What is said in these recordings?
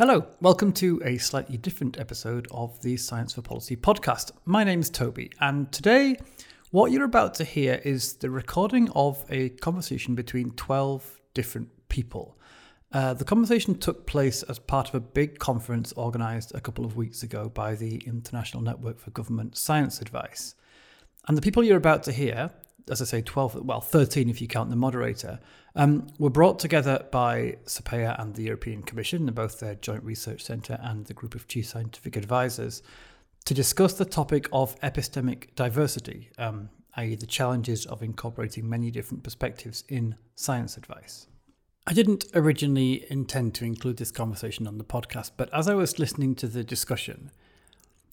Hello, welcome to a slightly different episode of the Science for Policy podcast. My name is Toby, and today what you're about to hear is the recording of a conversation between 12 different people. Uh, the conversation took place as part of a big conference organised a couple of weeks ago by the International Network for Government Science Advice. And the people you're about to hear as I say, 12, well, 13 if you count the moderator, um, were brought together by SAPEA and the European Commission, both their Joint Research Centre and the Group of Chief Scientific Advisors, to discuss the topic of epistemic diversity, um, i.e., the challenges of incorporating many different perspectives in science advice. I didn't originally intend to include this conversation on the podcast, but as I was listening to the discussion,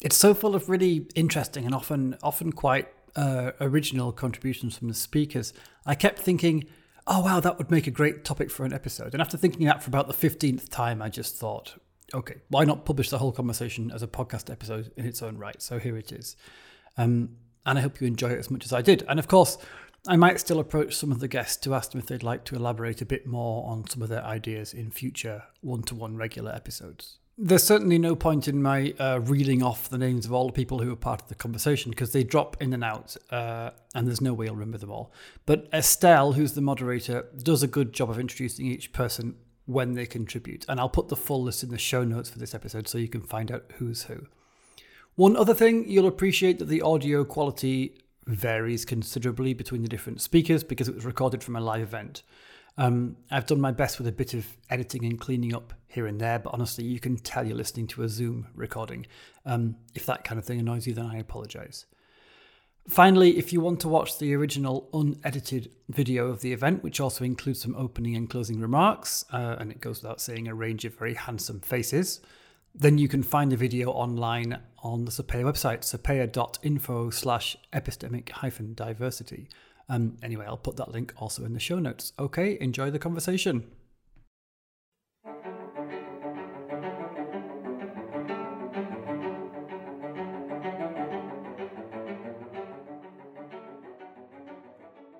it's so full of really interesting and often often quite uh, original contributions from the speakers, I kept thinking, oh, wow, that would make a great topic for an episode. And after thinking that for about the 15th time, I just thought, okay, why not publish the whole conversation as a podcast episode in its own right? So here it is. Um, and I hope you enjoy it as much as I did. And of course, I might still approach some of the guests to ask them if they'd like to elaborate a bit more on some of their ideas in future one to one regular episodes. There's certainly no point in my uh, reeling off the names of all the people who were part of the conversation because they drop in and out, uh, and there's no way I'll remember them all. But Estelle, who's the moderator, does a good job of introducing each person when they contribute, and I'll put the full list in the show notes for this episode so you can find out who's who. One other thing, you'll appreciate that the audio quality varies considerably between the different speakers because it was recorded from a live event. Um, I've done my best with a bit of editing and cleaning up here and there, but honestly, you can tell you're listening to a Zoom recording. Um, if that kind of thing annoys you, then I apologize. Finally, if you want to watch the original unedited video of the event, which also includes some opening and closing remarks, uh, and it goes without saying a range of very handsome faces, then you can find the video online on the SAPEA website, sapea.info slash epistemic hyphen diversity. Um, anyway, I'll put that link also in the show notes. Okay, enjoy the conversation.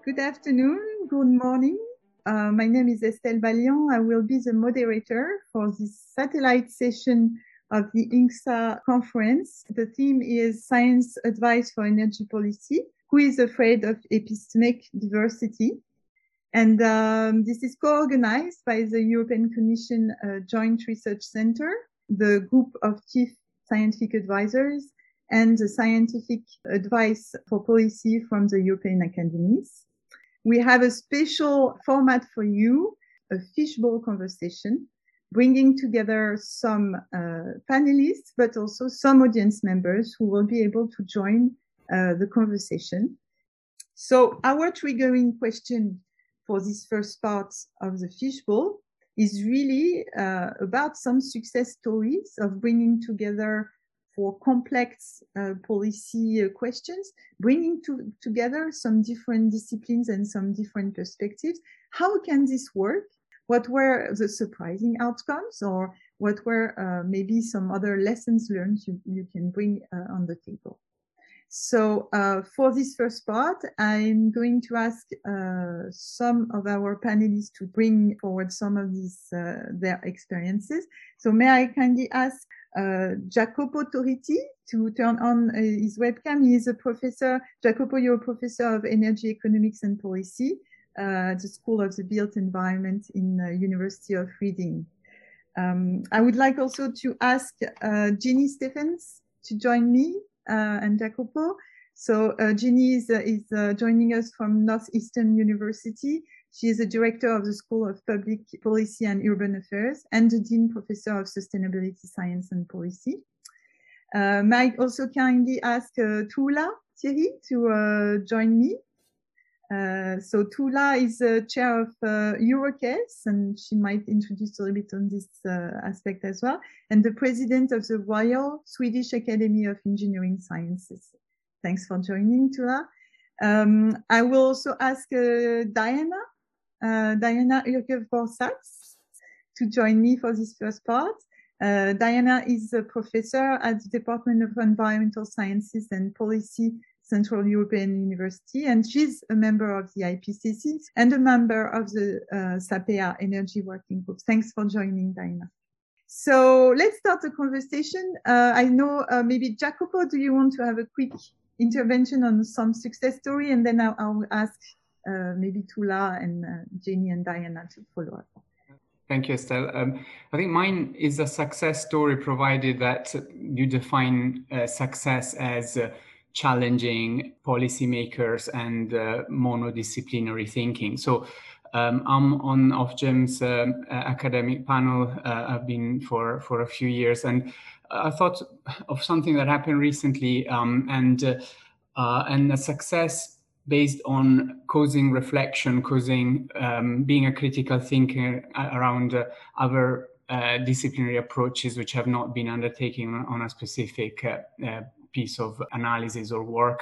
Good afternoon, good morning. Uh, my name is Estelle Ballian. I will be the moderator for this satellite session of the INGSA conference. The theme is Science Advice for Energy Policy who is afraid of epistemic diversity. And um, this is co-organized by the European Commission uh, Joint Research Center, the group of chief scientific advisors, and the scientific advice for policy from the European academies. We have a special format for you, a fishbowl conversation, bringing together some uh, panelists, but also some audience members who will be able to join the conversation. So our triggering question for this first part of the fishbowl is really uh, about some success stories of bringing together for complex uh, policy uh, questions, bringing to, together some different disciplines and some different perspectives. How can this work? What were the surprising outcomes or what were uh, maybe some other lessons learned you, you can bring uh, on the table? So uh, for this first part, I'm going to ask uh, some of our panelists to bring forward some of these uh, their experiences. So may I kindly ask uh, Jacopo Torriti to turn on uh, his webcam. He is a professor. Jacopo, you're a professor of energy economics and policy uh, at the School of the Built Environment in the University of Reading. Um, I would like also to ask Jennie Stephens to join me and Jacopo. So uh, Jennie is, uh, is joining us from Northeastern University. She is a director of the School of Public Policy and Urban Affairs and the Dean Professor of Sustainability Science and Policy. Uh, I also kindly ask uh, Tuula Teeri to uh, join me? Uh, so Tuula is the chair of uh, Euro-CASE, and she might introduce a little bit on this uh, aspect as well, and the president of the Royal Swedish Academy of Engineering Sciences. Thanks for joining, Tuula. Um, I will also ask uh, Diana, uh, Diana Ürge-Vorsatz, to join me for this first part. Uh, Diana is a professor at the Department of Environmental Sciences and Policy Central European University, and she's a member of the IPCC and a member of the uh, SAPEA Energy Working Group. Thanks for joining, Diana. So let's start the conversation. Uh, I know uh, maybe Jacopo, do you want to have a quick intervention on some success story? And then I'll, I'll ask uh, maybe Tuula and uh, Jennie and Diana to follow up. Thank you, Estelle. Um, I think mine is a success story provided that you define uh, success as uh, challenging policymakers and uh, monodisciplinary thinking. So um, I'm on Ofgem's um, academic panel. Uh, I've been for, for a few years, and I thought of something that happened recently, um, and uh, and a success based on causing reflection, causing um, being a critical thinker around uh, other uh, disciplinary approaches which have not been undertaken on, a specific uh, uh piece of analysis or work.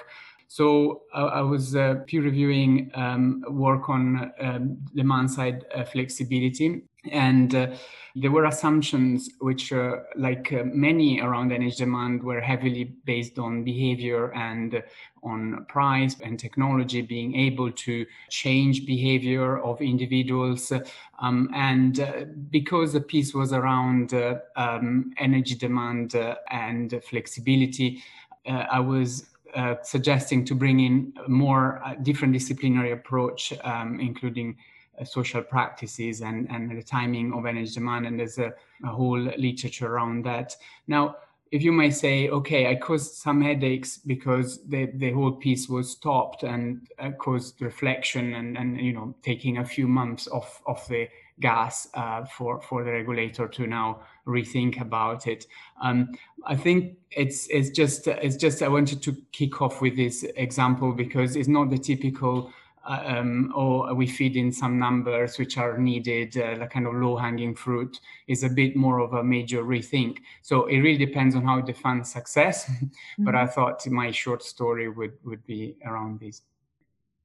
So I was uh, peer reviewing um, work on um, demand side uh, flexibility, and uh, there were assumptions which, uh, like uh, many around energy demand, were heavily based on behavior and on price and technology being able to change behavior of individuals. Um, and uh, because the piece was around um, energy demand and flexibility, I was uh, suggesting to bring in more uh, different disciplinary approach, um, including uh, social practices and, and the timing of energy demand. And there's a, a, whole literature around that. Now, if you may say, okay, I caused some headaches because the, the whole piece was stopped and uh, caused reflection and, and, you know, taking a few months off, off the gas uh, for for the regulator to now rethink about it. Um, I think it's it's just it's just I wanted to kick off with this example because it's not the typical. Uh, um, or we feed in some numbers which are needed, uh, the kind of low-hanging fruit is a bit more of a major rethink. So it really depends on how you define success. Mm-hmm. but I thought my short story would would be around this.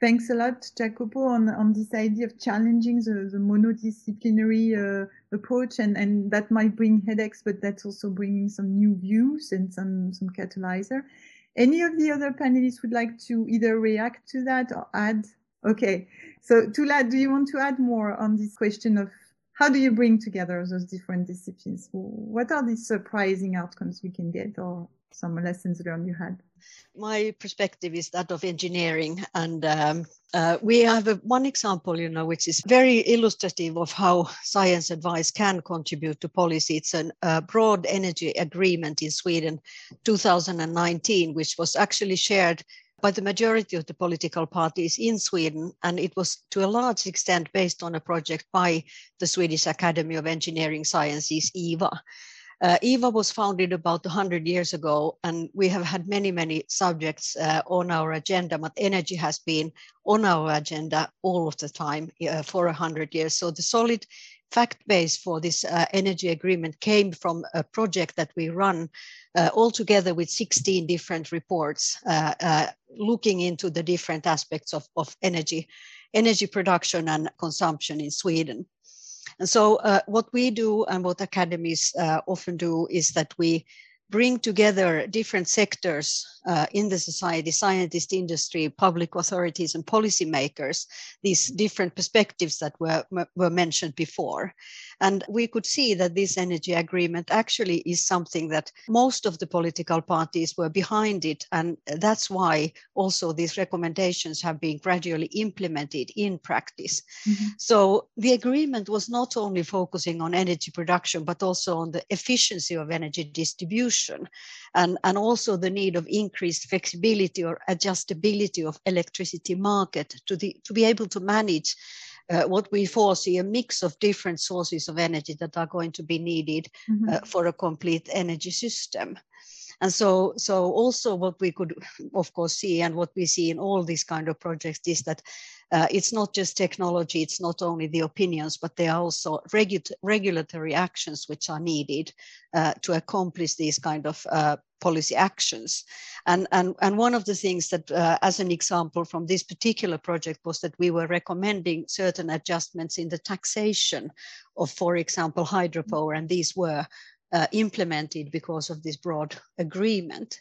Thanks a lot, Jacopo, on, on this idea of challenging the, the monodisciplinary uh, approach, and, and that might bring headaches, but that's also bringing some new views and some, some catalyzer. Any of the other panelists would like to either react to that or add? Okay, so Tuula, do you want to add more on this question of how do you bring together those different disciplines? What are the surprising outcomes we can get or some lessons learned you had? My perspective is that of engineering, and um, uh, we have a, one example, you know, which is very illustrative of how science advice can contribute to policy. It's a uh, broad energy agreement in Sweden, 2019, which was actually shared by the majority of the political parties in Sweden, and it was to a large extent based on a project by the Swedish Academy of Engineering Sciences, IVA. Uh, IVA was founded about 100 years ago, and we have had many, many subjects uh, on our agenda, but energy has been on our agenda all of the time uh, for 100 years. So the solid fact base for this uh, energy agreement came from a project that we run uh, all together with 16 different reports uh, looking into the different aspects of, of energy, energy production and consumption in Sweden. And so uh, what we do and what academies uh, often do is that we bring together different sectors uh, in the society, scientists, industry, public authorities, and policymakers, these different perspectives that were, were mentioned before. And we could see that this energy agreement actually is something that most of the political parties were behind it. And that's why also these recommendations have been gradually implemented in practice. Mm-hmm. So the agreement was not only focusing on energy production, but also on the efficiency of energy distribution and, and also the need of increased flexibility or adjustability of electricity market to, the, to be able to manage uh, what we foresee a mix of different sources of energy that are going to be needed mm-hmm. uh, for a complete energy system. And so, so also what we could, of course, see and what we see in all these kind of projects is that uh, it's not just technology, it's not only the opinions, but there are also regu- regulatory actions which are needed uh, to accomplish these kind of uh, policy actions. And, and, and one of the things that, uh, as an example from this particular project, was that we were recommending certain adjustments in the taxation of, for example, hydropower, and these were uh, implemented because of this broad agreement.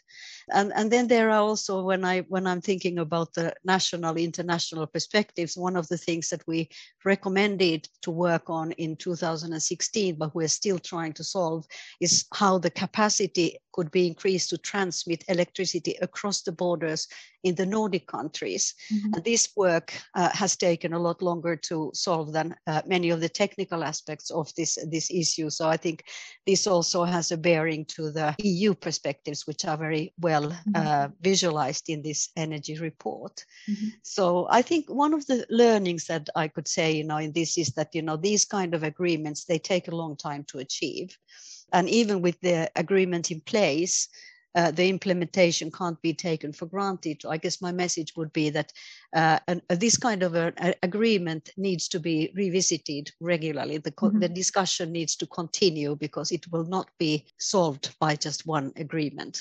And, and then there are also when I when I'm thinking about the national international perspectives, one of the things that we recommended to work on in 2016, but we're still trying to solve, is how the capacity could be increased to transmit electricity across the borders in the Nordic countries. Mm-hmm. And this work uh, has taken a lot longer to solve than uh, many of the technical aspects of this, this issue. So I think this also has a bearing to the EU perspectives, which are very well mm-hmm. uh, visualized in this energy report. Mm-hmm. So I think one of the learnings that I could say, you know, in this is that, you know, these kind of agreements, they take a long time to achieve. And even with the agreement in place, uh, the implementation can't be taken for granted. I guess my message would be that uh, an, uh, this kind of a, a agreement needs to be revisited regularly. The, mm-hmm. the discussion needs to continue because it will not be solved by just one agreement.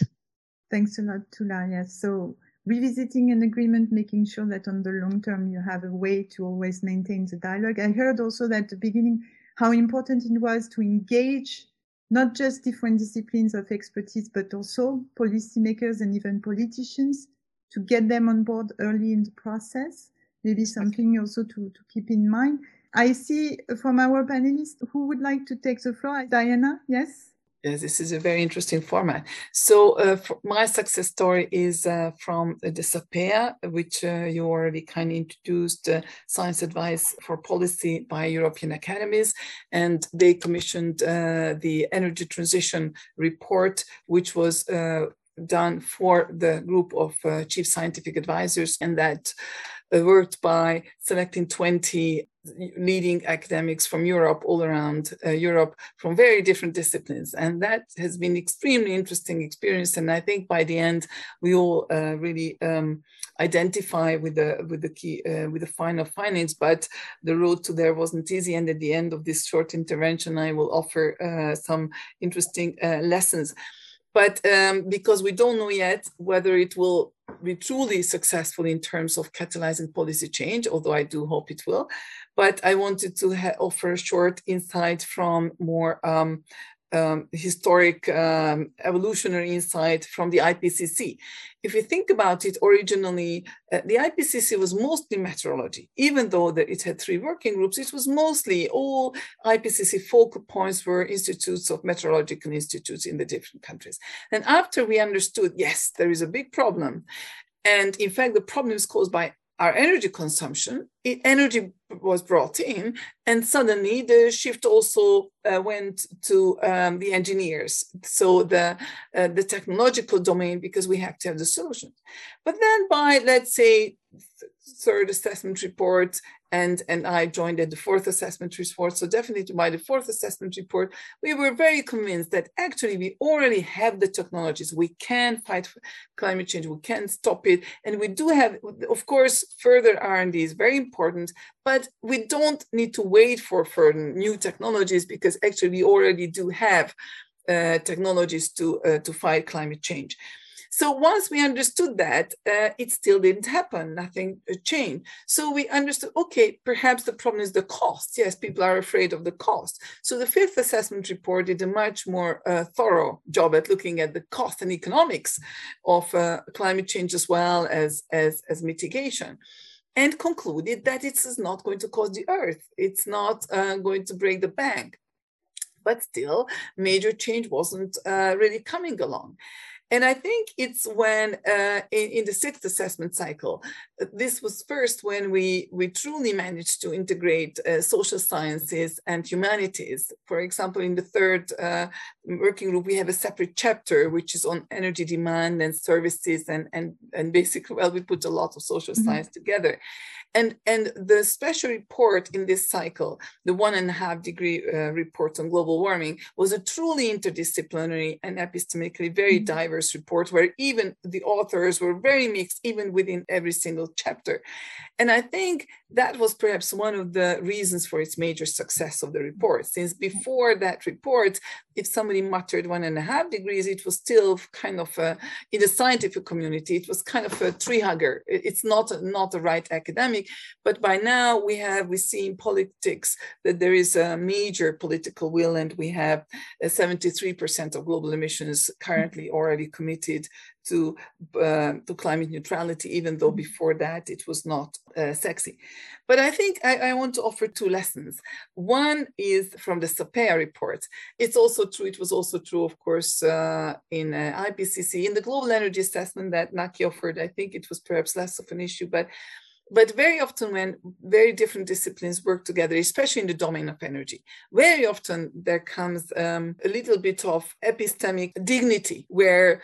Thanks a lot, Tuula. Yes. So revisiting an agreement, making sure that on the long term you have a way to always maintain the dialogue. I heard also that at the beginning how important it was to engage not just different disciplines of expertise, but also policymakers and even politicians to get them on board early in the process. Maybe something also to, to keep in mind. I see from our panelists who would like to take the floor. Diana, yes? Yes, this is a very interesting format. So uh, my success story is uh, from the SAPEA, which uh, you already kind of introduced, uh, Science Advice for Policy by European Academies. And they commissioned uh, the Energy Transition Report, which was uh, done for the group of chief scientific advisors and that worked by selecting 20 leading academics from Europe, all around uh, Europe, from very different disciplines. And that has been extremely interesting experience. And I think by the end, we all uh, really um, identify with the with the key uh, with the final findings. But the road to there wasn't easy. And at the end of this short intervention, I will offer uh, some interesting uh, lessons. But um, because we don't know yet whether it will be truly successful in terms of catalyzing policy change, although I do hope it will. But I wanted to offer a short insight from more um, um, historic um, evolutionary insight from the IPCC. If you think about it, originally uh, the IPCC was mostly meteorology, even though the, it had three working groups. It was mostly all IPCC focal points were institutes of meteorological institutes in the different countries. And after we understood, yes, there is a big problem, and in fact, the problem is caused by our energy consumption, energy was brought in, and suddenly the shift also uh, went to um, the engineers, so the uh, the technological domain, because we have to have the solution. But then, by let's say third assessment report and and I joined at the fourth assessment report. So definitely by the fourth assessment report, we were very convinced that actually we already have the technologies. We can fight climate change. We can stop it, and we do have, of course, further R and D is very important. But we don't need to wait for further new technologies because actually we already do have uh, technologies to uh, to fight climate change. So once we understood that, uh, it still didn't happen, nothing uh, changed. So we understood, okay, perhaps the problem is the cost. Yes, people are afraid of the cost. So the fifth assessment report did a much more uh, thorough job at looking at the cost and economics of uh, climate change as well as, as, as mitigation and concluded that it is not going to cost the earth. It's not uh, going to break the bank. But still, major change wasn't uh, really coming along. And I think it's when uh, in, in, the sixth assessment cycle, this was first when we, we truly managed to integrate uh, social sciences and humanities. For example, in the third uh, working group, we have a separate chapter which is on energy demand and services and, and, and basically, well, we put a lot of social mm-hmm. science together. And, and the special report in this cycle, the one and a half degree uh, report on global warming, was a truly interdisciplinary and epistemically very mm-hmm. diverse diverse report where even the authors were very mixed, even within every single chapter. And I think that was perhaps one of the reasons for its major success of the report, since before that report, if somebody muttered one and a half degrees, it was still kind of a, in the scientific community, it was kind of a tree hugger. It's not not the right academic, but by now we have we see in politics that there is a major political will, and we have uh, 73% of global emissions currently already committed to uh, to climate neutrality, even though mm-hmm. before that it was not uh, sexy. But I think I, I, want to offer two lessons. One is from the SAPEA report. It's also true. It was also true, of course, uh, in uh, IPCC in the global energy assessment that Naki offered. I think it was perhaps less of an issue, but but very often when very different disciplines work together especially in the domain of energy very often there comes um, a little bit of epistemic dignity where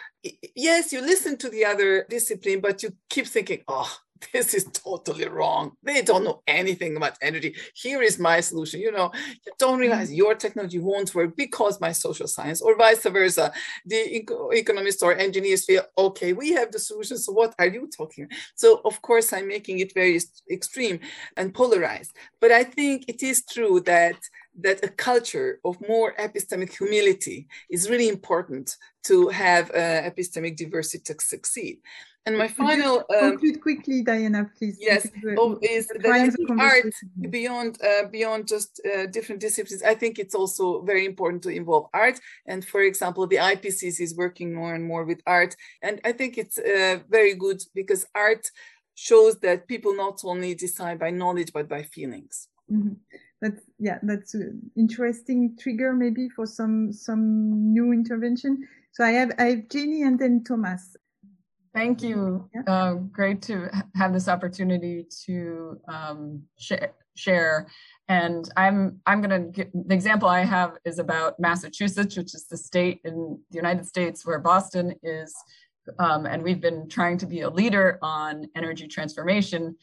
yes you listen to the other discipline but you keep thinking oh this is totally wrong. They don't know anything about energy. Here is my solution. You know, you don't realize mm-hmm. your technology won't work because my social science, or vice versa. The economists or engineers feel, okay, we have the solution. So what are you talking? So of course, I'm making it very extreme and polarized. But I think it is true that that a culture of more epistemic humility is really important to have uh, epistemic diversity to succeed. And my final um, conclude quickly, Diana, please. Yes, oh, is that art beyond uh, beyond just uh, different disciplines. I think it's also very important to involve art. And for example, the IPCC is working more and more with art, and I think it's uh, very good because art shows that people not only decide by knowledge but by feelings. Mm-hmm. That's yeah, that's an interesting trigger maybe for some some new intervention. So I have I have Jennie and then Thomas. Thank you. Uh, great to have this opportunity to um, share, share. And I'm I'm going to the example I have is about Massachusetts, which is the state in the United States where Boston is, um, and we've been trying to be a leader on energy transformation.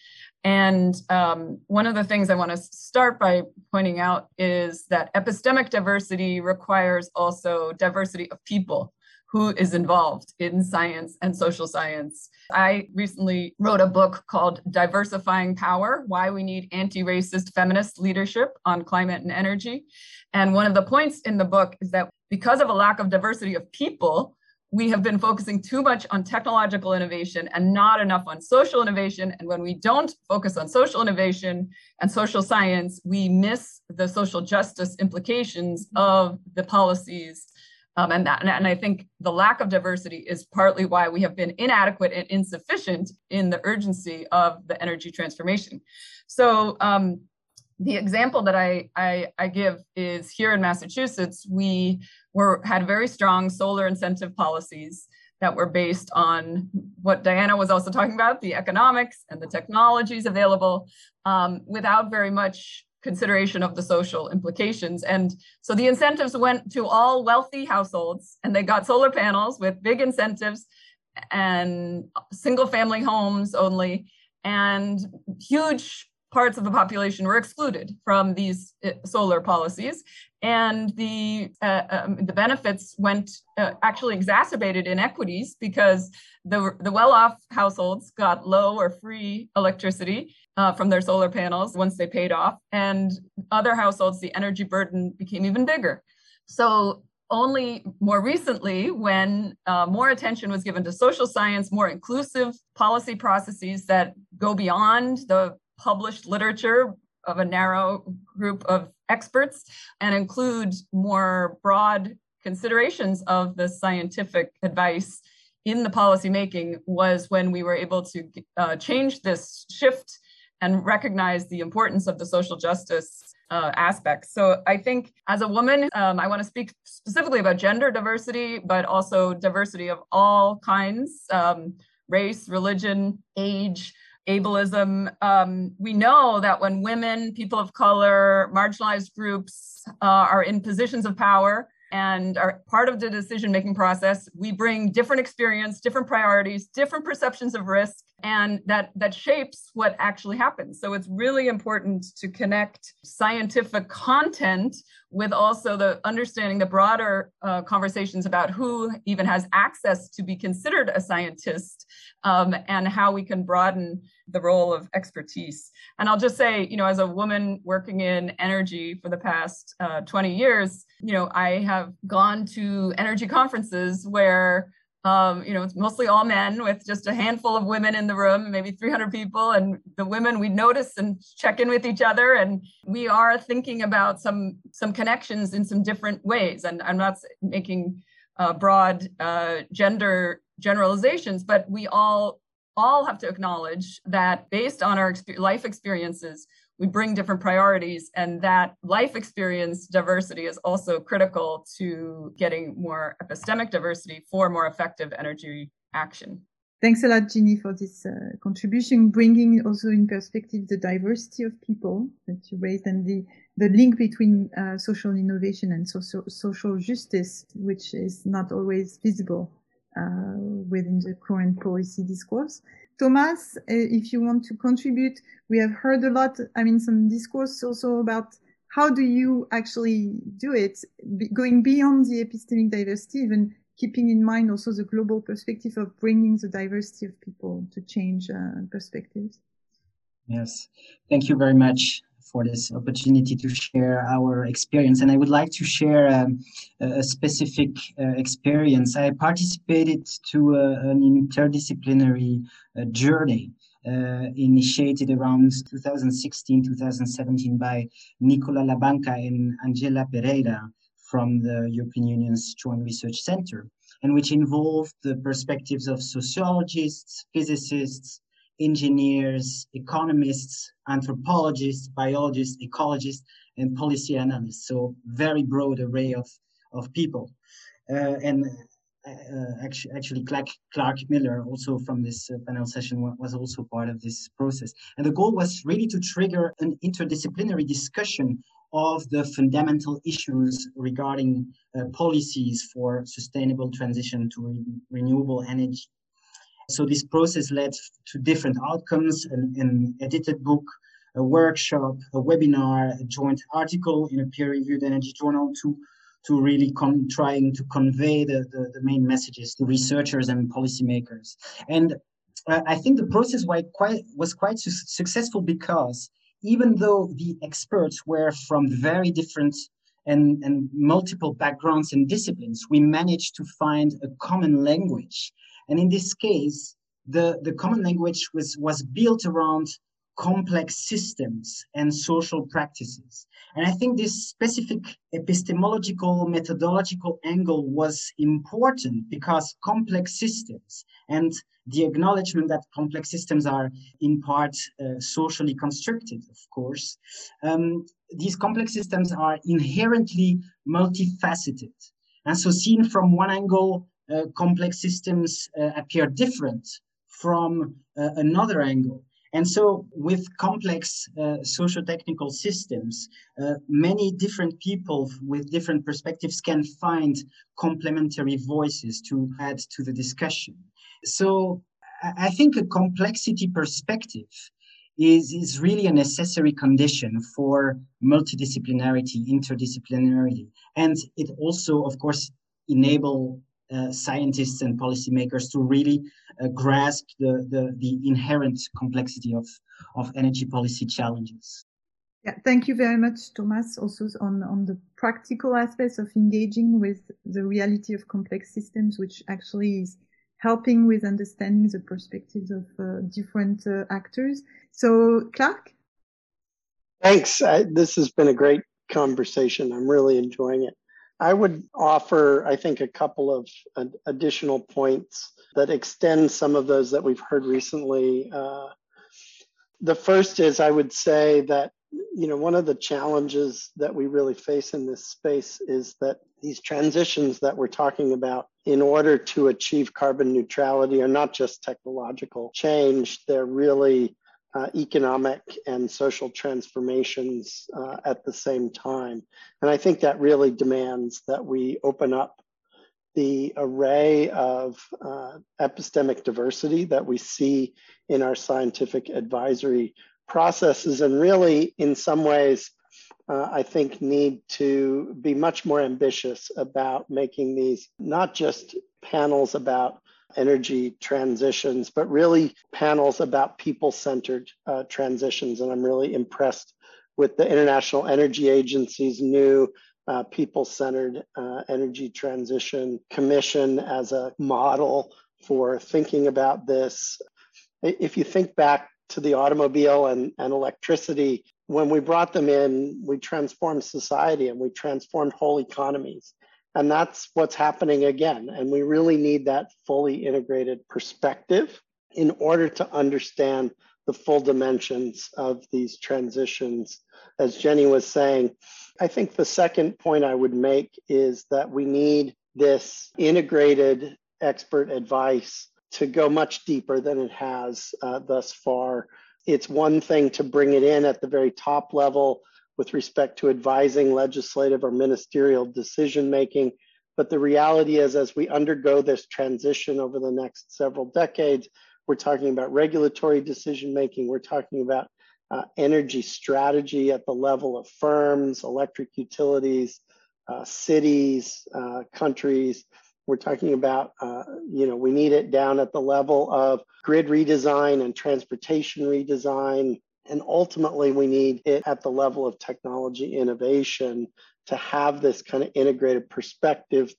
And um, one of the things I want to start by pointing out is that epistemic diversity requires also diversity of people who is involved in science and social science. I recently wrote a book called Diversifying Power Why We Need Anti Racist Feminist Leadership on Climate and Energy. And one of the points in the book is that because of a lack of diversity of people, we have been focusing too much on technological innovation and not enough on social innovation. And when we don't focus on social innovation and social science, we miss the social justice implications of the policies um, and, that, and I think the lack of diversity is partly why we have been inadequate and insufficient in the urgency of the energy transformation. So um, the example that I, I, I, give is here in Massachusetts, we were had very strong solar incentive policies that were based on what Diana was also talking about, the economics and the technologies available, um, without very much consideration of the social implications. And so the incentives went to all wealthy households and they got solar panels with big incentives and single family homes only. And huge parts of the population were excluded from these uh, solar policies. And the, uh, um, the benefits went uh, actually exacerbated inequities because the, the well off households got low or free electricity uh, from their solar panels once they paid off. And other households, the energy burden became even bigger. So only more recently, when uh, more attention was given to social science, more inclusive policy processes that go beyond the published literature of a narrow group of experts and include more broad considerations of the scientific advice in the policy making was when we were able to uh, change this shift and recognize the importance of the social justice uh, aspects. So I think as a woman, um, I want to speak specifically about gender diversity, but also diversity of all kinds um, race, religion, age, ableism. Um, we know that when women, people of color, marginalized groups uh, are in positions of power, and are part of the decision making process we bring different experience different priorities different perceptions of risk and that that shapes what actually happens. So it's really important to connect scientific content with also the understanding the broader uh, conversations about who even has access to be considered a scientist um, and how we can broaden the role of expertise. And I'll just say, you know, as a woman working in energy for the past uh, 20 years, you know, I have gone to energy conferences where um, you know, it's mostly all men with just a handful of women in the room, maybe 300 people. And the women we notice and check in with each other. And we are thinking about some some connections in some different ways. And I'm not making uh, broad uh, gender generalizations, but we all all have to acknowledge that based on our life experiences, we bring different priorities and that life experience diversity is also critical to getting more epistemic diversity for more effective energy action. Thanks a lot, Jennie, for this uh, contribution, bringing also in perspective the diversity of people that you raised and the, the link between uh, social innovation and social, social justice, which is not always visible within the current policy discourse. Thomas, uh, if you want to contribute, we have heard a lot, I mean, some discourse also about how do you actually do it, going beyond the epistemic diversity, even keeping in mind also the global perspective of bringing the diversity of people to change uh, perspectives. Yes, thank you very much for this opportunity to share our experience. And I would like to share um, a specific uh, experience. I participated to uh, an interdisciplinary uh, journey uh, initiated around 2016, 2017 by Nicola Labanca and Angela Pereira from the European Union's Joint Research Center, and which involved the perspectives of sociologists, physicists, engineers, economists, anthropologists, biologists, ecologists, and policy analysts. So very broad array of, of people. Uh, and uh, actually, actually Clark, Clark, Miller, also from this uh, panel session, was also part of this process. And the goal was really to trigger an interdisciplinary discussion of the fundamental issues regarding uh, policies for sustainable transition to re renewable energy so this process led to different outcomes, an, an edited book, a workshop, a webinar, a joint article in a peer-reviewed energy journal to, to really trying to convey the, the, the, main messages to researchers and policymakers. And uh, I think the process quite, was quite su successful because even though the experts were from very different and, and multiple backgrounds and disciplines, we managed to find a common language and in this case, the, the common language was, was built around complex systems and social practices. And I think this specific epistemological methodological angle was important because complex systems and the acknowledgement that complex systems are in part uh, socially constructed, of course, um, these complex systems are inherently multifaceted. And so seen from one angle, complex systems uh, appear different from uh, another angle. And so with complex uh, socio-technical systems, uh, many different people with different perspectives can find complementary voices to add to the discussion. So I think a complexity perspective is, is really a necessary condition for multidisciplinarity, interdisciplinarity. And it also, of course, enable uh, scientists and policymakers to really uh, grasp the, the, the inherent complexity of, of energy policy challenges. Yeah, thank you very much, Thomas, also on, on the practical aspects of engaging with the reality of complex systems, which actually is helping with understanding the perspectives of uh, different uh, actors. So, Clark? Thanks. I, this has been a great conversation. I'm really enjoying it. I would offer, I think, a couple of additional points that extend some of those that we've heard recently. Uh, the first is I would say that, you know, one of the challenges that we really face in this space is that these transitions that we're talking about in order to achieve carbon neutrality are not just technological change, they're really uh, economic and social transformations uh, at the same time. And I think that really demands that we open up the array of uh, epistemic diversity that we see in our scientific advisory processes and really, in some ways, uh, I think, need to be much more ambitious about making these not just panels about energy transitions, but really panels about people centered uh, transitions. And I'm really impressed with the International Energy Agency's new uh, people centered uh, energy transition commission as a model for thinking about this. If you think back to the automobile and, and electricity, when we brought them in, we transformed society and we transformed whole economies. And that's what's happening again. And we really need that fully integrated perspective in order to understand the full dimensions of these transitions. As Jennie was saying, I think the second point I would make is that we need this integrated expert advice to go much deeper than it has uh, thus far. It's one thing to bring it in at the very top level with respect to advising legislative or ministerial decision making. But the reality is, as we undergo this transition over the next several decades, we're talking about regulatory decision making, we're talking about uh, energy strategy at the level of firms, electric utilities, uh, cities, uh, countries. We're talking about, uh, you know, we need it down at the level of grid redesign and transportation redesign, and ultimately, we need it at the level of technology innovation to have this kind of integrated perspective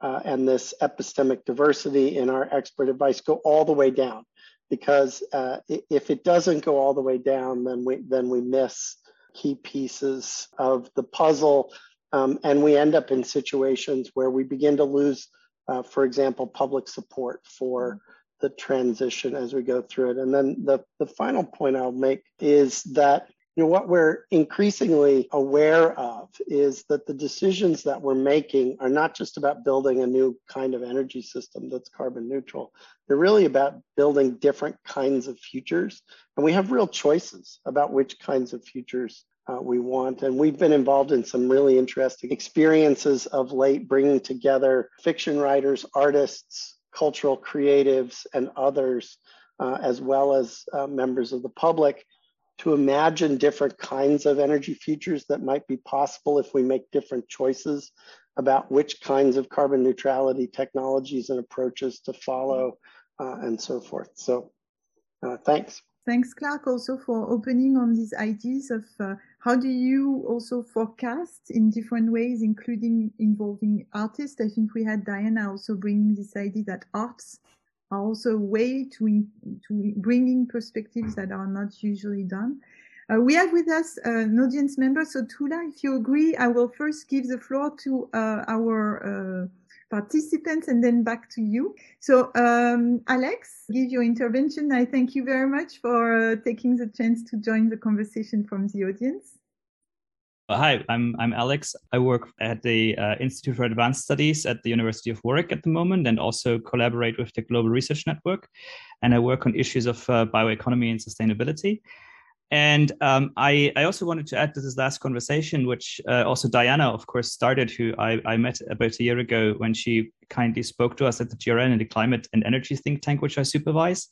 uh, and this epistemic diversity in our expert advice go all the way down. Because uh, if it doesn't go all the way down, then we then we miss key pieces of the puzzle, um, and we end up in situations where we begin to lose, uh, for example, public support for the transition as we go through it. And then the, the final point I'll make is that you know what we're increasingly aware of is that the decisions that we're making are not just about building a new kind of energy system that's carbon neutral. They're really about building different kinds of futures. And we have real choices about which kinds of futures uh, we want. And we've been involved in some really interesting experiences of late, bringing together fiction writers, artists, cultural creatives and others, uh, as well as uh, members of the public, to imagine different kinds of energy futures that might be possible if we make different choices about which kinds of carbon neutrality technologies and approaches to follow uh, and so forth. So uh, thanks. Thanks, Clark, also for opening on these ideas of uh, how do you also forecast in different ways, including involving artists. I think we had Diana also bringing this idea that arts are also a way to, to bring in perspectives that are not usually done. Uh, we have with us uh, an audience member. So Tuula, if you agree, I will first give the floor to uh, our uh, participants and then back to you. So, um, Alex, give your intervention. I thank you very much for uh, taking the chance to join the conversation from the audience. Hi, I'm I'm Alex. I work at the uh, Institute for Advanced Studies at the University of Warwick at the moment, and also collaborate with the Global Research Network. And I work on issues of uh, bioeconomy and sustainability. And um, I, I also wanted to add to this last conversation, which uh, also Diana, of course, started, who I, I met about a year ago when she kindly spoke to us at the GRN and the Climate and Energy think tank, which I supervise,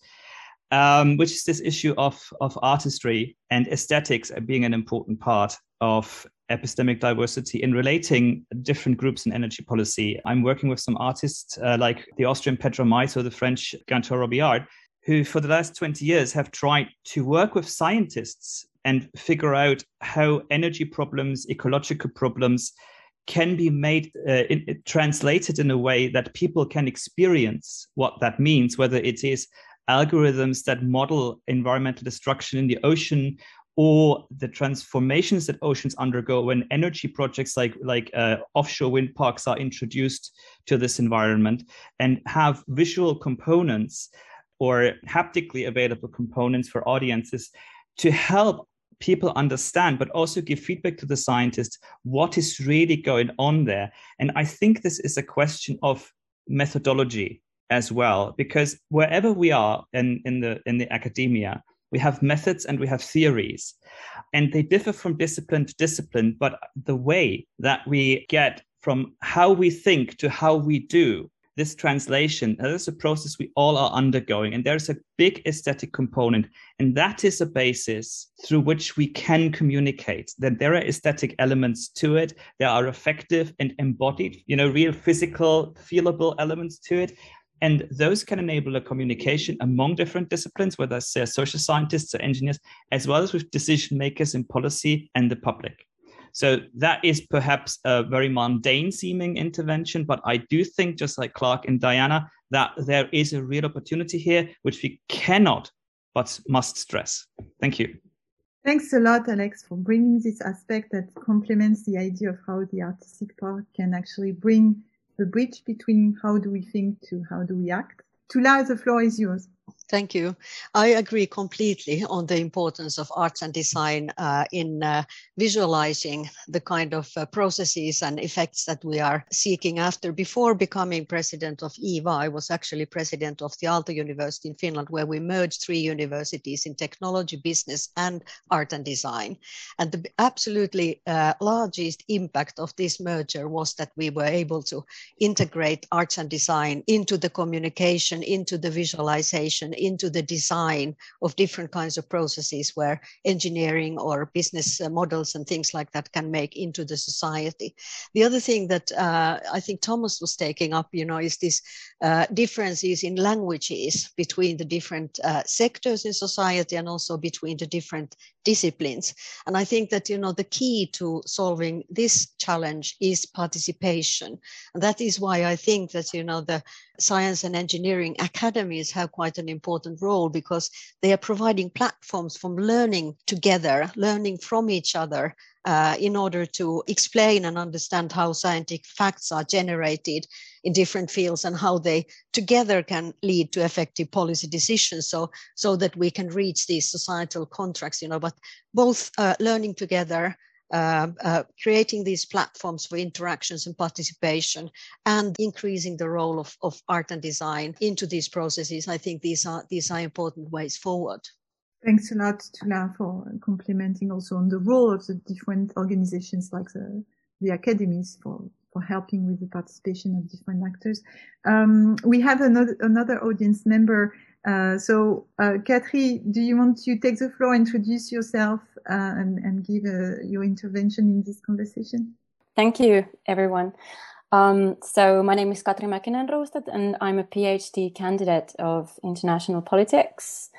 um, which is this issue of, of artistry and aesthetics being an important part of epistemic diversity in relating different groups in energy policy. I'm working with some artists uh, like the Austrian Petra Mais or the French Gantois Robillard, who for the last 20 years have tried to work with scientists and figure out how energy problems, ecological problems can be made uh, in, translated in a way that people can experience what that means, whether it is algorithms that model environmental destruction in the ocean or the transformations that oceans undergo when energy projects like like uh, offshore wind parks are introduced to this environment and have visual components or haptically available components for audiences to help people understand, but also give feedback to the scientists what is really going on there. And I think this is a question of methodology as well, because wherever we are in, in the in the academia, we have methods and we have theories, and they differ from discipline to discipline. But the way that we get from how we think to how we do this translation, that is a process we all are undergoing. And there's a big aesthetic component. And that is a basis through which we can communicate that there are aesthetic elements to it. There are effective and embodied, you know, real physical, feelable elements to it. And those can enable a communication among different disciplines, whether it's uh, social scientists or engineers, as well as with decision makers in policy and the public. So that is perhaps a very mundane seeming intervention, but I do think, just like Clark and Diana, that there is a real opportunity here, which we cannot but must stress. Thank you. Thanks a lot, Alex, for bringing this aspect that complements the idea of how the artistic part can actually bring the bridge between how do we think to how do we act. Tuula, the floor is yours. Thank you. I agree completely on the importance of arts and design uh, in uh, visualizing the kind of uh, processes and effects that we are seeking after. Before becoming president of IVA, I was actually president of the Aalto University in Finland, where we merged three universities in technology, business, and art and design. And the absolutely uh, largest impact of this merger was that we were able to integrate arts and design into the communication, into the visualization, into the design of different kinds of processes where engineering or business uh, models and things like that can make into the society. The other thing that uh, I think Thomas was taking up, you know, is this uh, differences in languages between the different uh, sectors in society and also between the different disciplines. And I think that, you know, the key to solving this challenge is participation. And that is why I think that, you know, the science and engineering academies have quite an important role because they are providing platforms from learning together, learning from each other uh, in order to explain and understand how scientific facts are generated in different fields and how they together can lead to effective policy decisions so so that we can reach these societal contracts you know. But both uh, learning together uh, uh, creating these platforms for interactions and participation and increasing the role of, of art and design into these processes i think these are these are important ways forward Thanks a lot, Tuula, for complimenting also on the role of the different organizations like the, the academies for, for helping with the participation of different actors. Um, we have another, another audience member. Uh, so, uh, do you want to take the floor, introduce yourself, uh, and, and give uh, your intervention in this conversation? Thank you, everyone. Um, so my name is Katri Mäkinen-Rostedt, and I'm a PhD candidate of international politics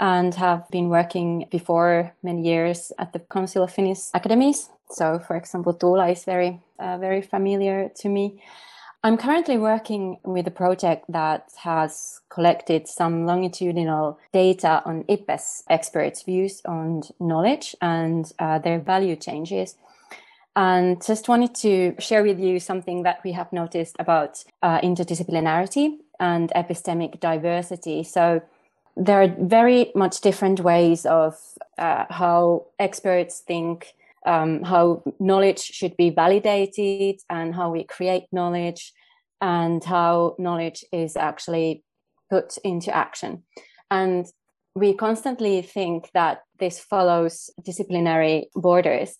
and have been working before many years at the Council of Finnish Academies. So, for example, Tuula is very, uh, very familiar to me. I'm currently working with a project that has collected some longitudinal data on IPBES experts' views on knowledge and uh, their value changes. And just wanted to share with you something that we have noticed about uh, interdisciplinarity and epistemic diversity. So, there are very much different ways of uh, how experts think um, how knowledge should be validated and how we create knowledge and how knowledge is actually put into action and we constantly think that this follows disciplinary borders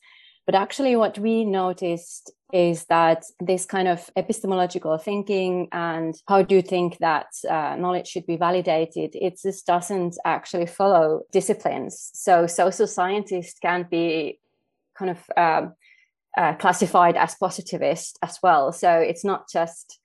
but actually, what we noticed is that this kind of epistemological thinking and how do you think that uh, knowledge should be validated, it just doesn't actually follow disciplines. So, social scientists can be kind of um, uh, classified as positivist as well. So, it's not just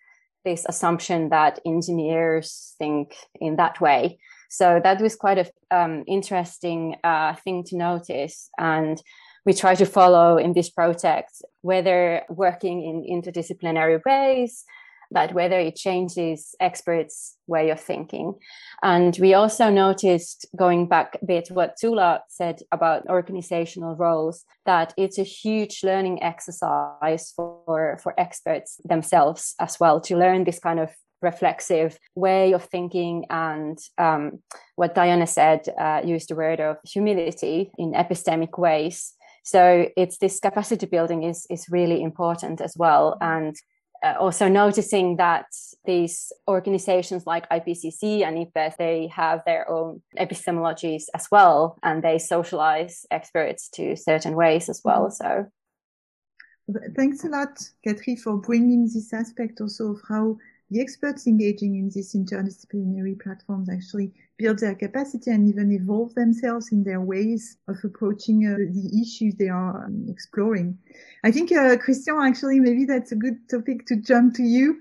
this assumption that engineers think in that way. So that was quite an um, interesting uh, thing to notice. And we try to follow in this project, whether working in interdisciplinary ways, that whether it changes experts' way of thinking. And we also noticed, going back a bit what Tuula said about organizational roles, that it's a huge learning exercise for, for experts themselves as well to learn this kind of reflexive way of thinking and um, what Diana said, uh, used the word of humility in epistemic ways so it's this capacity building is is really important as well, and uh, also noticing that these organizations like IPCC and IPBES, they have their own epistemologies as well, and they socialize experts to certain ways as well. Mm-hmm. So thanks a lot, Katri, for bringing this aspect also of how the experts engaging in these interdisciplinary platforms actually build their capacity and even evolve themselves in their ways of approaching uh, the issues they are um, exploring. I think, uh, Christian, actually, maybe that's a good topic to jump to you.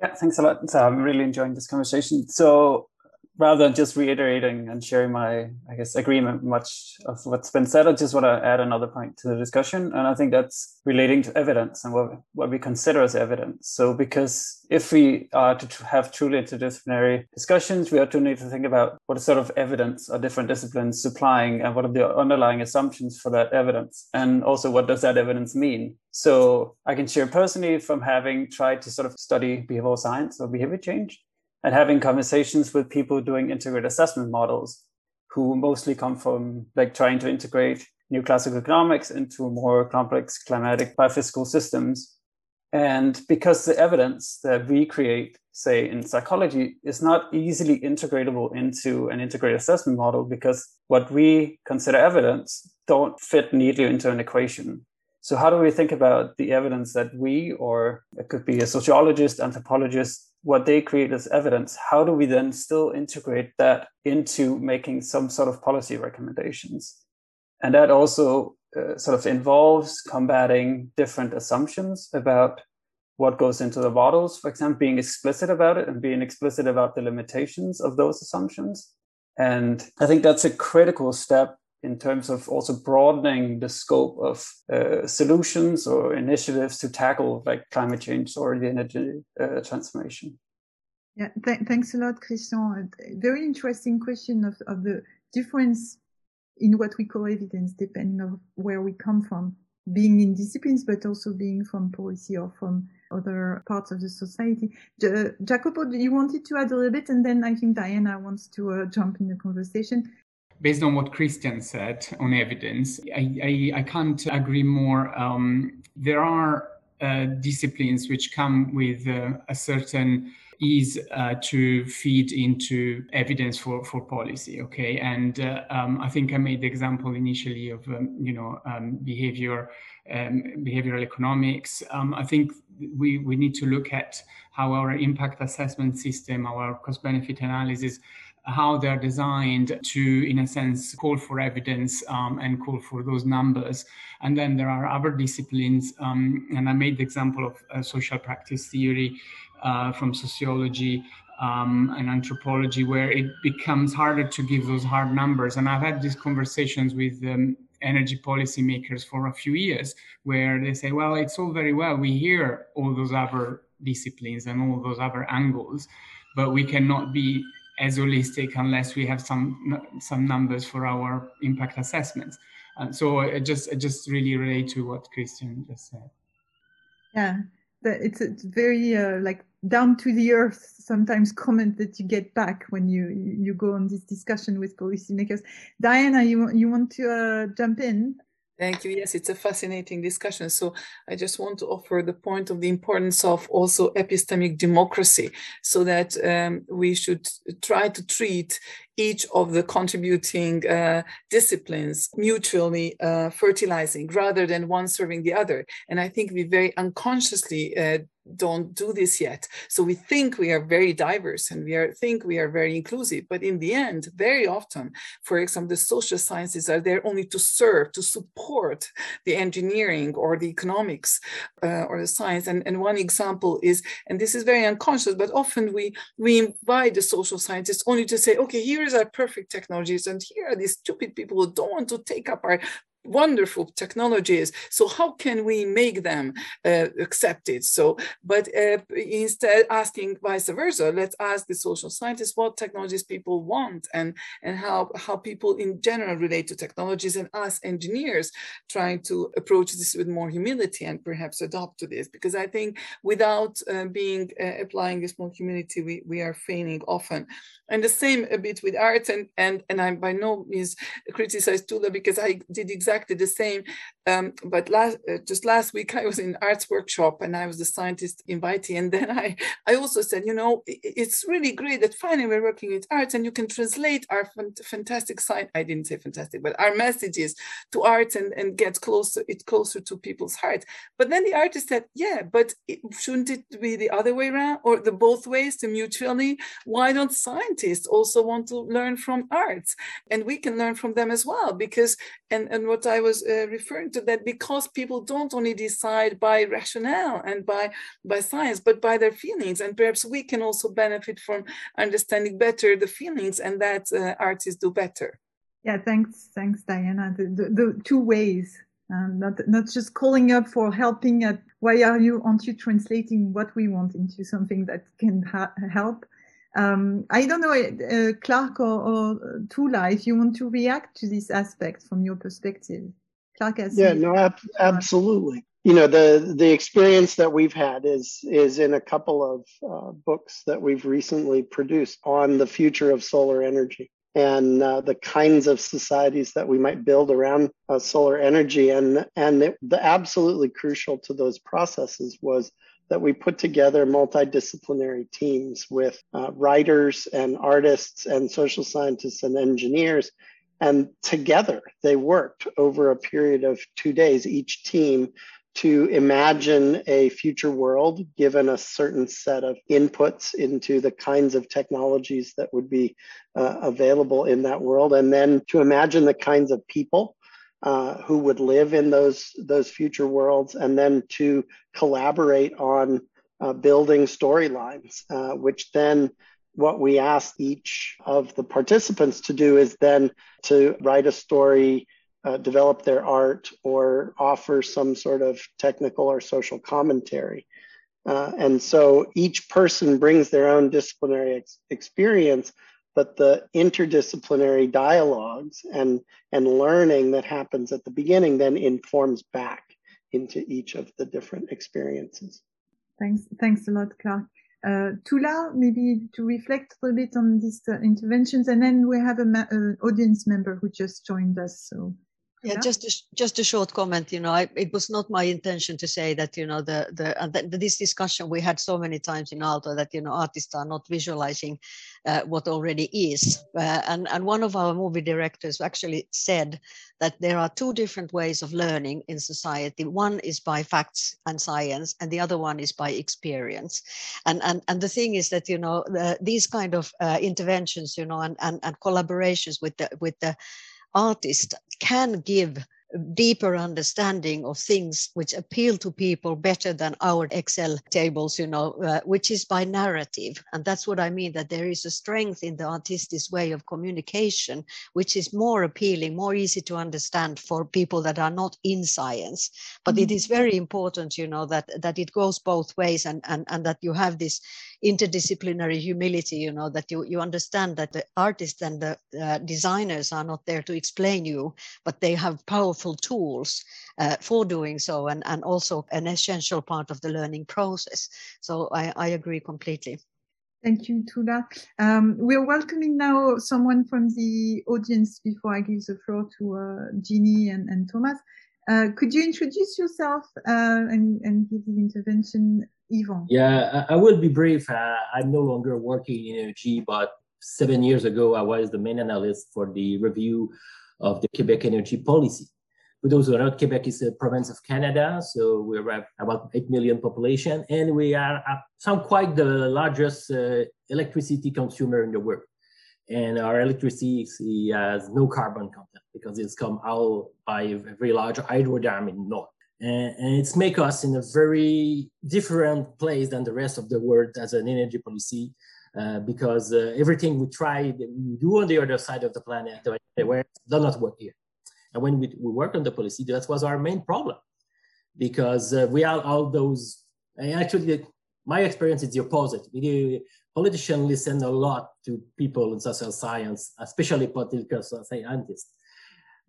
Yeah, thanks a lot. So I'm really enjoying this conversation. So rather than just reiterating and sharing my, I guess, agreement much of what's been said, I just want to add another point to the discussion. And I think that's relating to evidence and what, what we consider as evidence. So because if we are to have truly interdisciplinary discussions, we to need to think about what sort of evidence are different disciplines supplying and what are the underlying assumptions for that evidence. And also what does that evidence mean? So I can share personally from having tried to sort of study behavioral science or behavior change and having conversations with people doing integrated assessment models who mostly come from like trying to integrate new classical economics into more complex climatic biophysical systems. And because the evidence that we create, say in psychology, is not easily integratable into an integrated assessment model because what we consider evidence don't fit neatly into an equation. So how do we think about the evidence that we, or it could be a sociologist, anthropologist, what they create as evidence, how do we then still integrate that into making some sort of policy recommendations? And that also uh, sort of involves combating different assumptions about what goes into the models, for example, being explicit about it and being explicit about the limitations of those assumptions. And I think that's a critical step in terms of also broadening the scope of uh, solutions or initiatives to tackle like climate change or the energy uh, transformation. Yeah, th- thanks a lot, Christian. Very interesting question of, of the difference in what we call evidence, depending on where we come from, being in disciplines, but also being from policy or from other parts of the society. J- Jacopo, you wanted to add a little bit, and then I think Diana wants to uh, jump in the conversation based on what Christian said on evidence, I, I, I can't agree more. Um, there are uh, disciplines which come with uh, a certain ease uh, to feed into evidence for, for policy. Okay, and uh, um, I think I made the example initially of um, you know um, behavior, um, behavioral economics. Um, I think we we need to look at how our impact assessment system, our cost benefit analysis how they're designed to, in a sense, call for evidence um, and call for those numbers. And then there are other disciplines, um, and I made the example of uh, social practice theory uh, from sociology um, and anthropology, where it becomes harder to give those hard numbers. And I've had these conversations with um, energy policymakers for a few years, where they say, well, it's all very well. We hear all those other disciplines and all those other angles, but we cannot be as holistic unless we have some some numbers for our impact assessments. Uh, so I just just really relate to what Christian just said. Yeah, it's it's very uh, like down to the earth sometimes comment that you get back when you you go on this discussion with policymakers. Diana, you you want to uh, jump in? Thank you. Yes, it's a fascinating discussion. So I just want to offer the point of the importance of also epistemic democracy so that um, we should try to treat each of the contributing uh, disciplines mutually uh, fertilizing rather than one serving the other. And I think we very unconsciously uh, don't do this yet. So we think we are very diverse and we are think we are very inclusive, but in the end, very often, for example, the social sciences are there only to serve, to support the engineering or the economics uh, or the science. And, and one example is, and this is very unconscious, but often we we invite the social scientists only to say, okay, here is our perfect technologies, and here are these stupid people who don't want to take up our wonderful technologies. So how can we make them uh, accepted? So but uh, instead asking vice versa let's ask the social scientists what technologies people want and and how how people in general relate to technologies and us engineers trying to approach this with more humility and perhaps adopt to this. Because i think without uh, being uh, applying this more humility we, we are failing often. And the same a bit with art and and and i'm by no means criticize tuula because i did exactly exactly the same. Um, but last, uh, just last week, I was in arts workshop and I was the scientist invitee. And then I, I also said, you know, it's really great that finally we're working with arts and you can translate our fantastic science. I didn't say fantastic, but our messages to arts and, and get closer, it closer to people's hearts. But then the artist said, yeah, but it, shouldn't it be the other way around or the both ways to mutually? Why don't scientists also want to learn from arts? And we can learn from them as well because, and, and what I was uh, referring to that because people don't only decide by rationale and by by science but by their feelings and perhaps we can also benefit from understanding better the feelings and that uh, artists do better. Yeah thanks thanks diana. The, the, the two ways um, not not just calling up for helping at why are you aren't you translating what we want into something that can ha- help um, I don't know, uh, Clark or, or Tuula, if you want to react to this aspect from your perspective. Clark has yeah, no, ab- absolutely. You know, the the experience that we've had is is in a couple of uh, books that we've recently produced on the future of solar energy and uh, the kinds of societies that we might build around uh, solar energy. And and it, the absolutely crucial to those processes was that we put together multidisciplinary teams with uh, writers and artists and social scientists and engineers. And together they worked over a period of two days, each team to imagine a future world given a certain set of inputs into the kinds of technologies that would be uh, available in that world, and then to imagine the kinds of people uh, who would live in those those future worlds, and then to collaborate on uh, building storylines, uh, which then what we ask each of the participants to do is then to write a story, uh, develop their art, or offer some sort of technical or social commentary. Uh, and so each person brings their own disciplinary ex- experience, but the interdisciplinary dialogues and, and learning that happens at the beginning then informs back into each of the different experiences. Thanks, thanks a lot, Clark. Uh, Tuula, maybe to reflect a little bit on these uh, interventions, and then we have an audience member who just joined us. So yeah, just a, just a short comment. You know, I, it was not my intention to say that you know the the, uh, the, this discussion we had so many times in Aalto that you know artists are not visualizing uh, what already is. Uh, and and one of our movie directors actually said that there are two different ways of learning in society. One is by facts and science, and the other one is by experience. And and and the thing is that you know the, these kind of uh, interventions, you know, and, and and collaborations with the with the artist can give deeper understanding of things which appeal to people better than our excel tables you know uh, which is by narrative and that's what i mean that there is a strength in the artist's way of communication which is more appealing more easy to understand for people that are not in science but mm-hmm. it is very important you know that that it goes both ways and and, and that you have this interdisciplinary humility you know that you you understand that the artists and the uh, designers are not there to explain you but they have powerful tools uh, for doing so and and also an essential part of the learning process so i i agree completely Thank you, Tuula. Um, we're welcoming now someone from the audience before I give the floor to uh, Jennie and, and Thomas. Uh, could you introduce yourself uh, and, and give the intervention Yeah, I, will be brief. Uh, I'm no longer working in energy, but seven years ago, I was the main analyst for the review of the Quebec energy policy. For those who are not, Quebec is a province of Canada, so we have about 8 million population, and we are uh, some quite the largest uh, electricity consumer in the world. And our electricity has no carbon content because it's come out by a very large hydro dam in north and, and it's make us in a very different place than the rest of the world as an energy policy uh, because uh, everything we try we do on the other side of the planet where does not work here. And when we, we work on the policy that was our main problem. Because uh, we are all those actually my experience is the opposite. We, politicians listen a lot to people in social science especially political scientists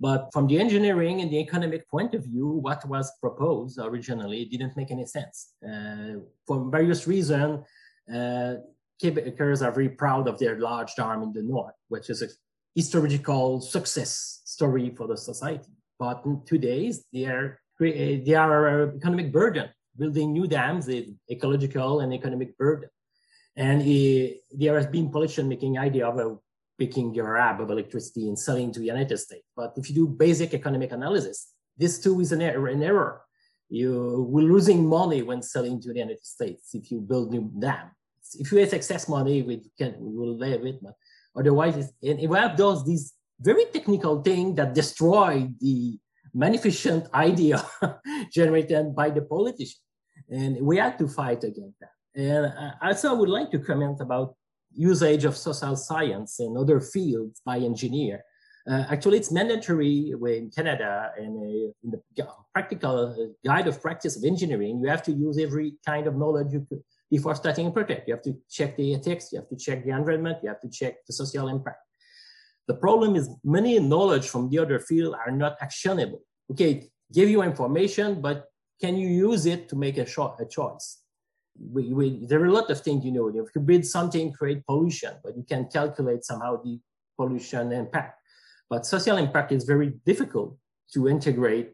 but from the engineering and the economic point of view, what was proposed originally didn't make any sense. Uh, for various reasons, uh, Quebecers are very proud of their large dam in the north, which is a historical success story for the society. but today they are they are an economic burden. Building new dams is ecological and economic burden. And it, there has been politician making idea of a picking your ab of electricity and selling to the United States. But if you do basic economic analysis, this too is an error. An error. You will losing money when selling to the United States if you build new dam. If you have excess money, we can we will live it, but otherwise, and we have those these very technical things that destroy the magnificent idea generated by the politician. And we had to fight against that. And uh, also, I would like to comment about usage of social science and other fields by engineer. Uh, actually, it's mandatory in Canada and uh, in the practical uh, guide of practice of engineering. You have to use every kind of knowledge you could before starting a project. You have to check the ethics, you have to check the environment, you have to check the social impact. The problem is many knowledge from the other field are not actionable. Okay, give you information, but can you use it to make a, a choice? We, we, there are a lot of things, you know, if you build something, create pollution, but you can calculate somehow the pollution impact. But social impact is very difficult to integrate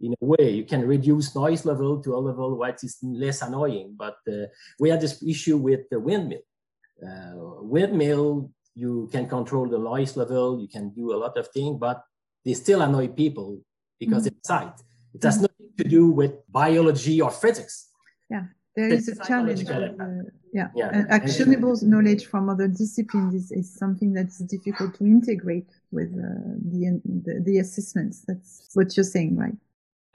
in a way. You can reduce noise level to a level what is less annoying. But uh, we had this issue with the windmill. Uh, windmill you can control the noise level, you can do a lot of things, but they still annoy people because mm-hmm. it's sight. It has mm-hmm. nothing to do with biology or physics. Yeah, there is a challenge. Uh, yeah, yeah. actionable knowledge from other disciplines is, is, something that's difficult to integrate with uh, the, the, the assessments. That's what you're saying, right?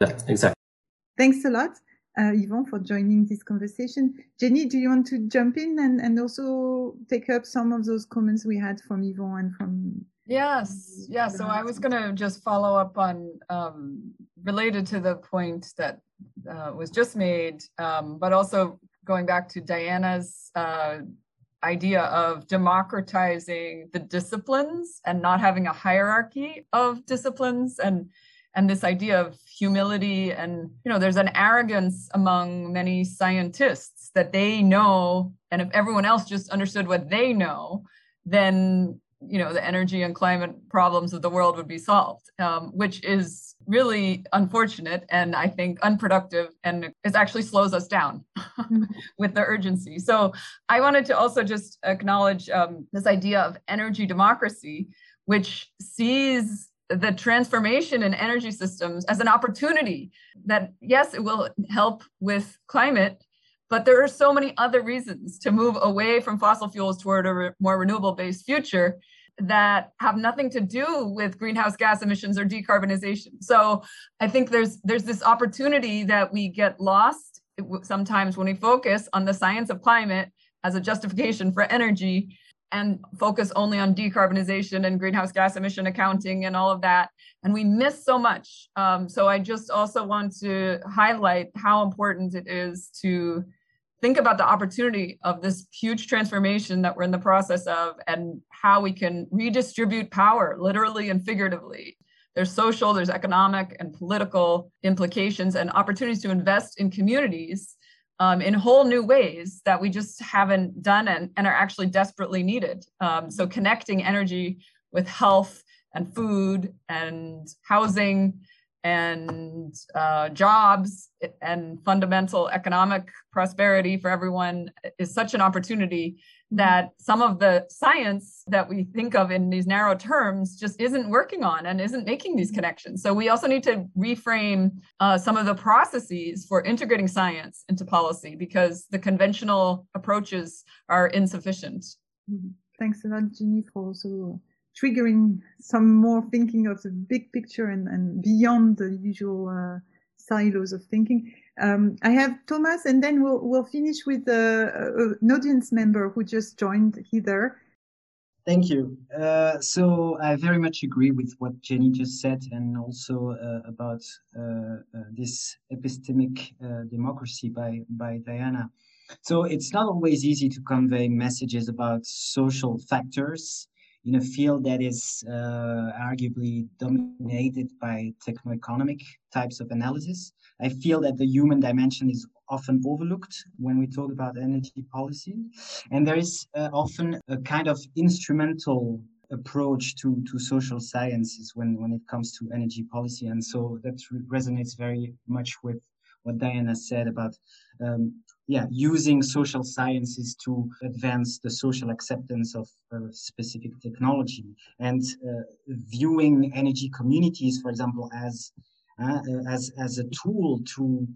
Yeah, exactly. Thanks a lot uh, Yvon, for joining this conversation. Jennie, do you want to jump in and, and also take up some of those comments we had from Yvon and from Yes, yeah. So I was going to just follow up on um, related to the point that uh, was just made, um, but also going back to Diana's uh, idea of democratizing the disciplines and not having a hierarchy of disciplines and and this idea of humility and you know there's an arrogance among many scientists that they know and if everyone else just understood what they know then you know the energy and climate problems of the world would be solved um, which is really unfortunate and i think unproductive and it actually slows us down with the urgency. So i wanted to also just acknowledge um, this idea of energy democracy which sees the transformation in energy systems as an opportunity that yes it will help with climate but there are so many other reasons to move away from fossil fuels toward a re- more renewable based future that have nothing to do with greenhouse gas emissions or decarbonization so i think there's there's this opportunity that we get lost sometimes when we focus on the science of climate as a justification for energy and focus only on decarbonization and greenhouse gas emission accounting and all of that. And we miss so much. Um, so I just also want to highlight how important it is to think about the opportunity of this huge transformation that we're in the process of and how we can redistribute power, literally and figuratively. There's social, there's economic and political implications and opportunities to invest in communities um, in whole new ways that we just haven't done and, and are actually desperately needed. Um, so connecting energy with health and food and housing and uh, jobs and fundamental economic prosperity for everyone is such an opportunity that some of the science that we think of in these narrow terms just isn't working on and isn't making these connections. So we also need to reframe uh, some of the processes for integrating science into policy because the conventional approaches are insufficient. Mm-hmm. Thanks a lot, Jennie, for also triggering some more thinking of the big picture and, and beyond the usual uh, silos of thinking. Um, I have Thomas, and then we'll we'll finish with uh, uh, an audience member who just joined Heather. Thank you. Uh, so I very much agree with what Jennie just said, and also uh, about uh, uh this epistemic democracy by by Diana. So it's not always easy to convey messages about social factors in a field that is arguably dominated by techno-economic types of analysis. I feel that the human dimension is often overlooked when we talk about energy policy. And there is uh, often a kind of instrumental approach to, to social sciences when, when it comes to energy policy. And so that resonates very much with what Diana said about um, yeah using social sciences to advance the social acceptance of a specific technology. And uh, viewing energy communities, for example, as uh, as as a tool to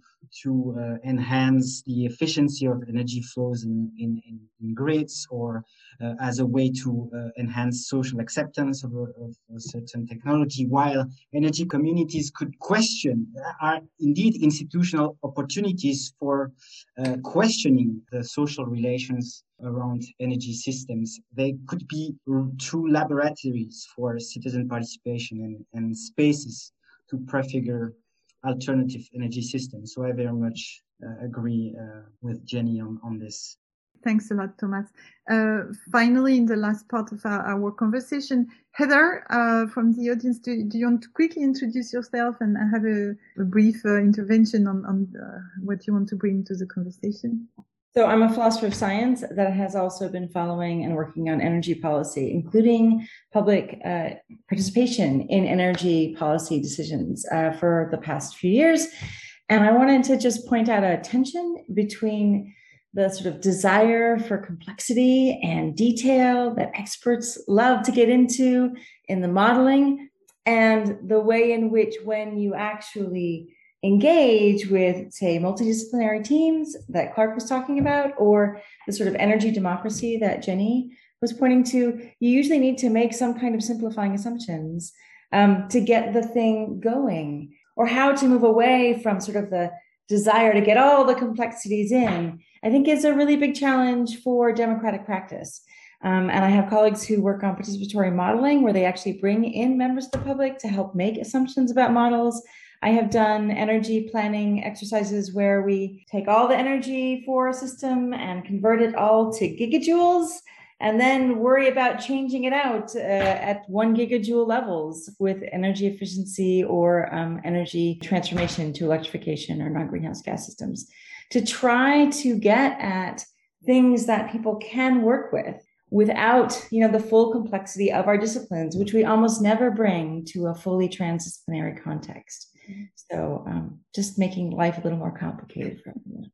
to uh, enhance the efficiency of energy flows in, in, in grids or uh, as a way to uh, enhance social acceptance of a, of a, certain technology while energy communities could question uh, are indeed institutional opportunities for uh, questioning the social relations around energy systems. They could be true laboratories for citizen participation and, and spaces to prefigure alternative energy systems. So I very much uh, agree uh, with Jennie on, on this. Thanks a lot, Thomas. Uh, finally, in the last part of our, our conversation, Heather uh, from the audience, do, do, you want to quickly introduce yourself and have a, a brief uh, intervention on, on uh, what you want to bring to the conversation? So I'm a philosopher of science that has also been following and working on energy policy, including public uh, participation in energy policy decisions uh, for the past few years. And I wanted to just point out a tension between the sort of desire for complexity and detail that experts love to get into in the modeling and the way in which when you actually engage with, say, multidisciplinary teams that Clark was talking about, or the sort of energy democracy that Jennie was pointing to, you usually need to make some kind of simplifying assumptions um, to get the thing going, or how to move away from sort of the desire to get all the complexities in, I think is a really big challenge for democratic practice. Um, and I have colleagues who work on participatory modeling where they actually bring in members of the public to help make assumptions about models. I have done energy planning exercises where we take all the energy for a system and convert it all to gigajoules and then worry about changing it out uh, at one gigajoule levels with energy efficiency or um, energy transformation to electrification or non greenhouse gas systems to try to get at things that people can work with without you know the full complexity of our disciplines which we almost never bring to a fully transdisciplinary context so um, just making life a little more complicated for everyone.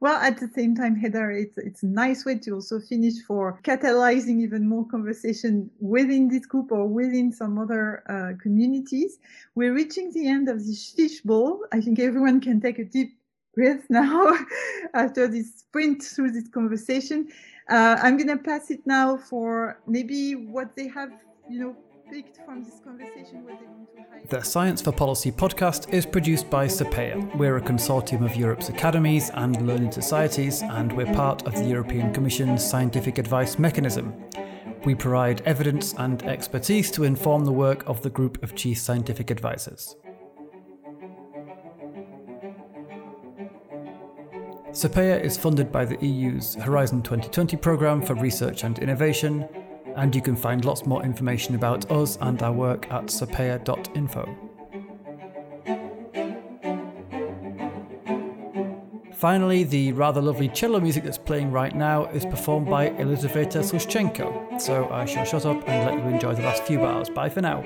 Well, at the same time, Heather, it's, it's a nice way to also finish for catalyzing even more conversation within this group or within some other uh, communities. We're reaching the end of this fishbowl. I think everyone can take a deep breath now after this sprint through this conversation. Uh, I'm going to pass it now for maybe what they have, you know, picked from this conversation what they want to. The Science for Policy podcast is produced by SAPEA. We're a consortium of Europe's academies and learning societies, and we're part of the European Commission's scientific advice mechanism. We provide evidence and expertise to inform the work of the group of chief scientific advisors. SAPEA is funded by the EU's Horizon 2020 programme for research and innovation and you can find lots more information about us and our work at sapea.info. Finally, the rather lovely cello music that's playing right now is performed by Elizaveta Sushchenko, so I shall shut up and let you enjoy the last few bars. Bye for now.